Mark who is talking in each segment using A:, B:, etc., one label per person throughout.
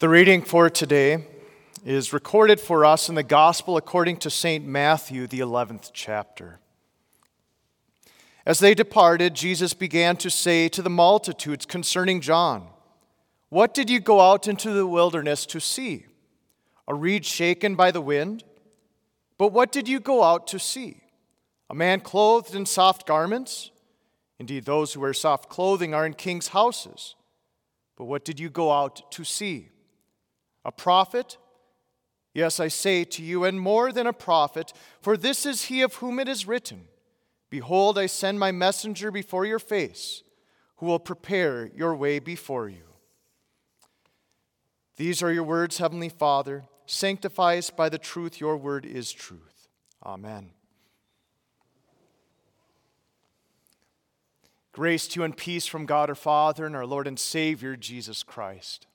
A: The reading for today is recorded for us in the Gospel according to St. Matthew, the 11th chapter. As they departed, Jesus began to say to the multitudes concerning John, What did you go out into the wilderness to see? A reed shaken by the wind? But what did you go out to see? A man clothed in soft garments? Indeed, those who wear soft clothing are in king's houses. But what did you go out to see? A prophet? Yes, I say to you, and more than a prophet, for this is he of whom it is written Behold, I send my messenger before your face, who will prepare your way before you. These are your words, Heavenly Father. Sanctify us by the truth. Your word is truth. Amen. Grace to you and peace from God our Father and our Lord and Savior, Jesus Christ.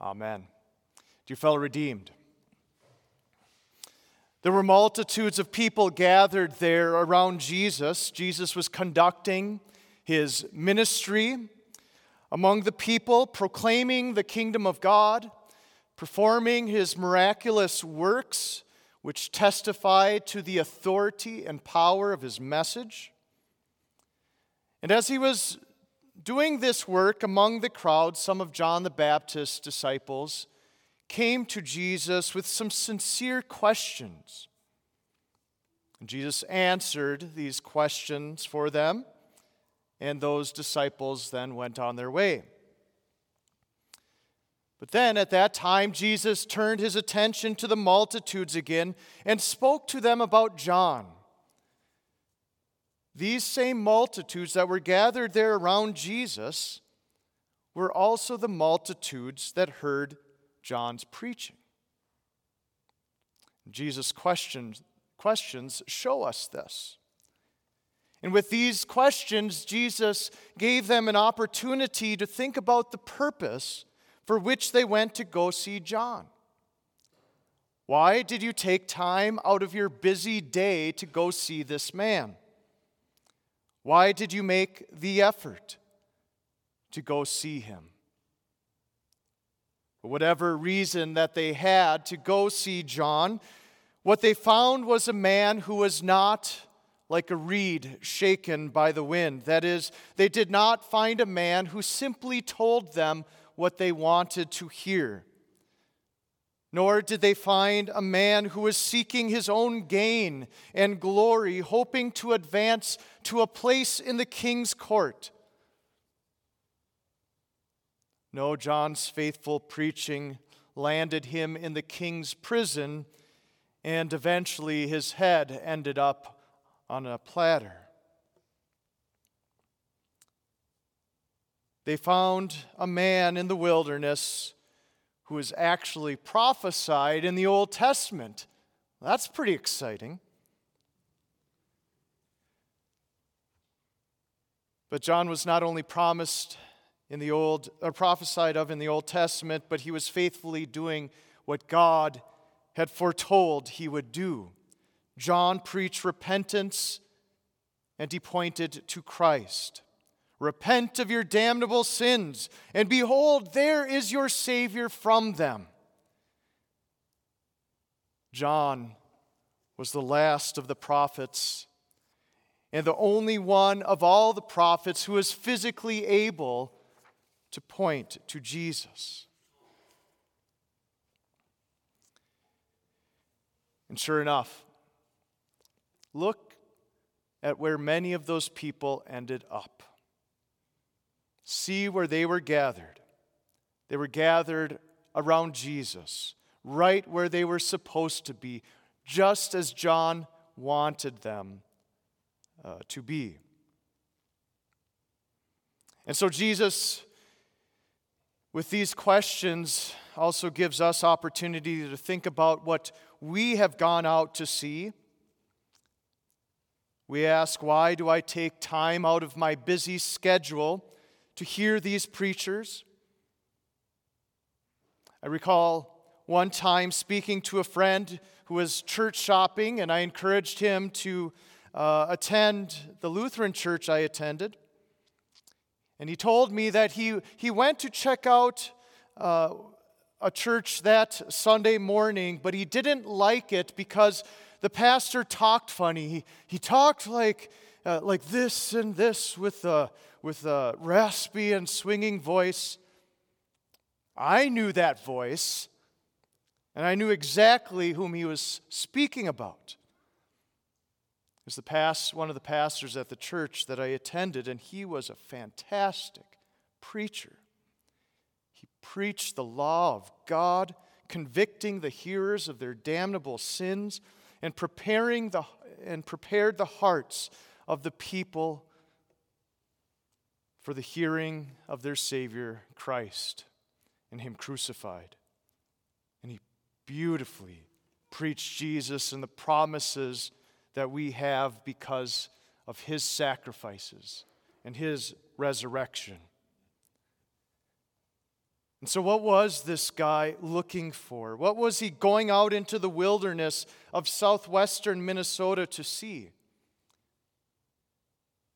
A: Amen. Dear fellow redeemed, there were multitudes of people gathered there around Jesus. Jesus was conducting his ministry among the people, proclaiming the kingdom of God, performing his miraculous works, which testify to the authority and power of his message. And as he was doing this work among the crowd, some of John the Baptist's disciples came to Jesus with some sincere questions. And Jesus answered these questions for them, and those disciples then went on their way. But then at that time, Jesus turned his attention to the multitudes again and spoke to them about John. These same multitudes that were gathered there around Jesus were also the multitudes that heard John's preaching. Jesus' questions, questions show us this. And with these questions, Jesus gave them an opportunity to think about the purpose for which they went to go see John. Why did you take time out of your busy day to go see this man? Why did you make the effort to go see him? Whatever reason that they had to go see John, what they found was a man who was not like a reed shaken by the wind. That is, they did not find a man who simply told them what they wanted to hear. Nor did they find a man who was seeking his own gain and glory, hoping to advance to a place in the king's court. No, John's faithful preaching landed him in the king's prison, and eventually his head ended up on a platter. They found a man in the wilderness who was actually prophesied in the Old Testament. That's pretty exciting. But John was not only promised in the old or prophesied of in the Old Testament, but he was faithfully doing what God had foretold he would do. John preached repentance and he pointed to Christ. Repent of your damnable sins, and behold, there is your Savior from them. John was the last of the prophets and the only one of all the prophets who was physically able to point to Jesus. And sure enough, look at where many of those people ended up. See where they were gathered. They were gathered around Jesus, right where they were supposed to be, just as John wanted them uh, to be. And so Jesus with these questions also gives us opportunity to think about what we have gone out to see. We ask, why do I take time out of my busy schedule to hear these preachers? I recall one time speaking to a friend who was church shopping, and I encouraged him to uh, attend the Lutheran church I attended. And he told me that he, he went to check out uh, a church that Sunday morning, but he didn't like it because the pastor talked funny. He, he talked like, uh, like this and this with a, with a raspy and swinging voice. I knew that voice, and I knew exactly whom he was speaking about. Was the past, one of the pastors at the church that I attended, and he was a fantastic preacher. He preached the law of God, convicting the hearers of their damnable sins and preparing the and prepared the hearts of the people for the hearing of their Savior Christ and Him crucified. And He beautifully preached Jesus and the promises that we have because of His sacrifices and His resurrection. And so, what was this guy looking for? What was he going out into the wilderness of southwestern Minnesota to see?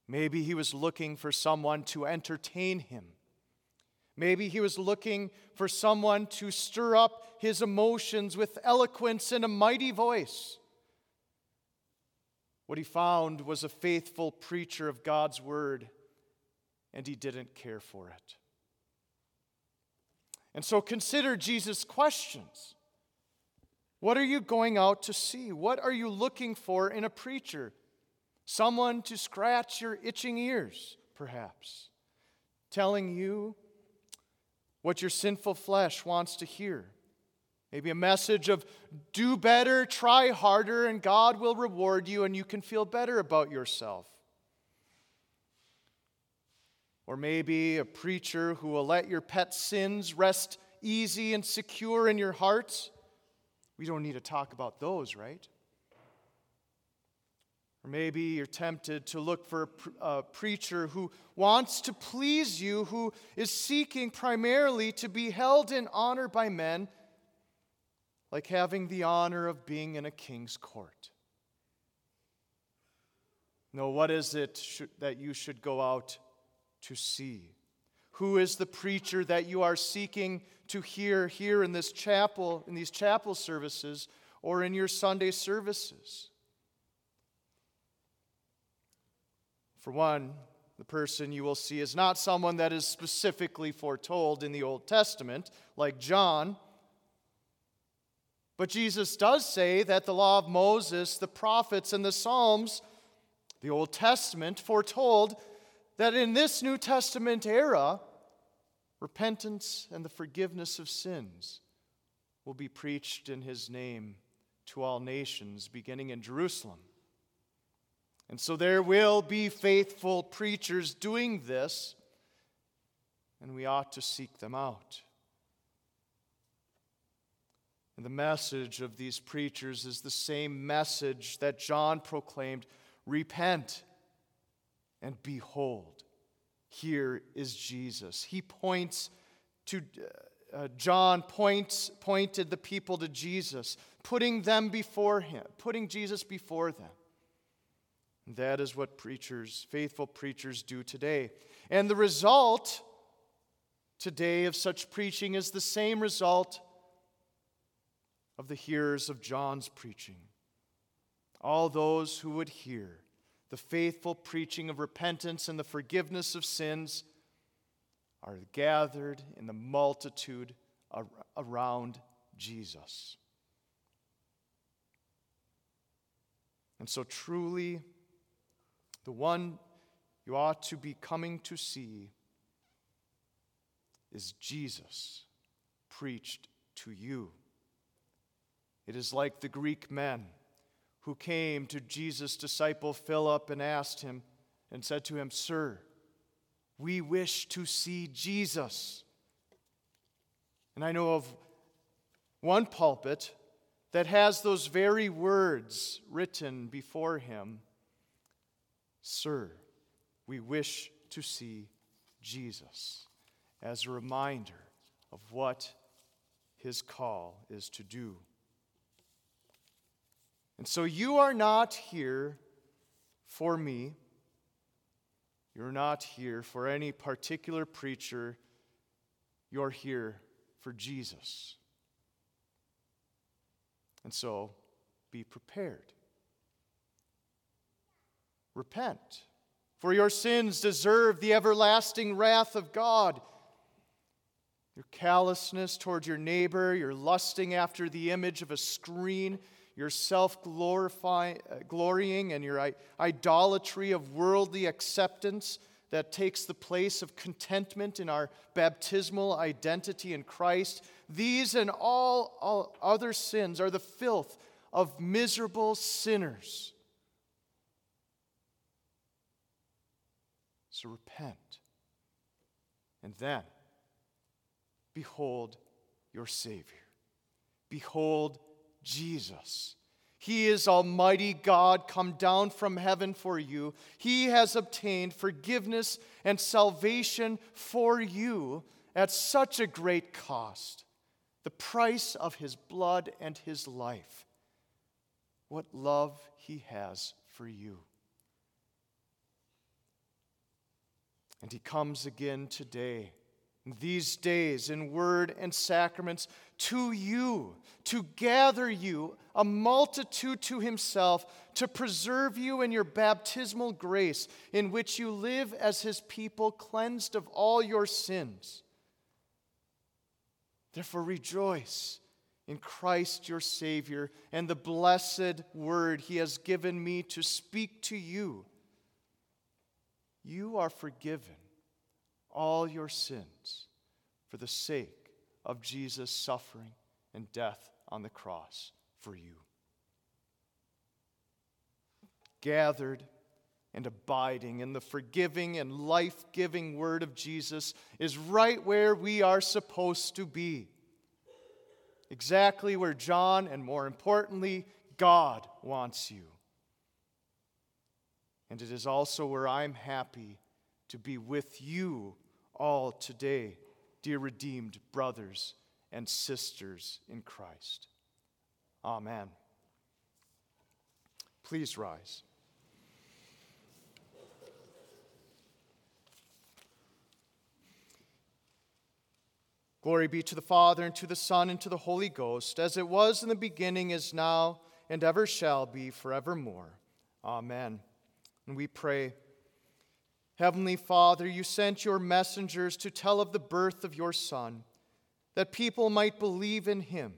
A: Maybe he was looking for someone to entertain him. Maybe he was looking for someone to stir up his emotions with eloquence and a mighty voice. What he found was a faithful preacher of God's word, and he didn't care for it. And so consider Jesus' questions. What are you going out to see? What are you looking for in a preacher? Someone to scratch your itching ears, perhaps, telling you what your sinful flesh wants to hear. Maybe a message of do better, try harder, and God will reward you and you can feel better about yourself. Or maybe a preacher who will let your pet sins rest easy and secure in your heart. We don't need to talk about those, right? Or maybe you're tempted to look for a, preacher who wants to please you, who is seeking primarily to be held in honor by men, like having the honor of being in a king's court. No, what is it that you should go out to see? Who is the preacher that you are seeking to hear here in this chapel, in these chapel services, or in your Sunday services? For one, the person you will see is not someone that is specifically foretold in the Old Testament, like John. But Jesus does say that the law of Moses, the prophets, and the Psalms, the Old Testament, foretold that in this New Testament era, repentance and the forgiveness of sins will be preached in his name to all nations, beginning in Jerusalem. And so there will be faithful preachers doing this, and we ought to seek them out. And the message of these preachers is the same message that John proclaimed repent and behold, here is Jesus. He points to, uh, John points, pointed the people to Jesus, putting them before him, putting Jesus before them. And that is what preachers, faithful preachers, do today. And the result today of such preaching is the same result of the hearers of John's preaching. All those who would hear the faithful preaching of repentance and the forgiveness of sins are gathered in the multitude around Jesus. And so, truly, the one you ought to be coming to see is Jesus preached to you. It is like the Greek men who came to Jesus' disciple Philip and asked him and said to him, Sir, we wish to see Jesus. And I know of one pulpit that has those very words written before him Sir, we wish to see Jesus, as a reminder of what his call is to do. And so you are not here for me. You're not here for any particular preacher. You're here for Jesus. And so, be prepared. Repent, for your sins deserve the everlasting wrath of God. Your callousness toward your neighbor, your lusting after the image of a screen, your self uh, glorying, and your idolatry of worldly acceptance that takes the place of contentment in our baptismal identity in Christ. These and all, all other sins are the filth of miserable sinners. So repent. And then, behold your Savior. Behold Jesus. He is Almighty God come down from heaven for you. He has obtained forgiveness and salvation for you at such a great cost. The price of his blood and his life. What love he has for you. And he comes again today these days in word and sacraments to you, to gather you, a multitude to himself, to preserve you in your baptismal grace, in which you live as his people, cleansed of all your sins. Therefore, rejoice in Christ your Savior and the blessed word he has given me to speak to you. You are forgiven all your sins for the sake of Jesus' suffering and death on the cross for you. Gathered and abiding in the forgiving and life giving word of Jesus is right where we are supposed to be. Exactly where John, and more importantly, God wants you. And it is also where I'm happy to be with you all today, dear redeemed brothers and sisters in Christ. Amen. Please rise. Glory be to the Father, and to the Son, and to the Holy Ghost, as it was in the beginning, is now, and ever shall be, forevermore. Amen. And we pray. Heavenly Father, you sent your messengers to tell of the birth of your Son, that people might believe in him.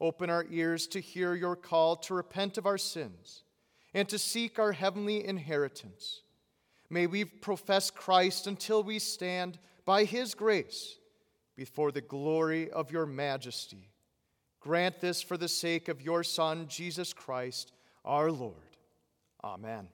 A: Open our ears to hear your call to repent of our sins and to seek our heavenly inheritance. May we profess Christ until we stand by his grace before the glory of your majesty. Grant this for the sake of your Son, Jesus Christ, our Lord. Amen.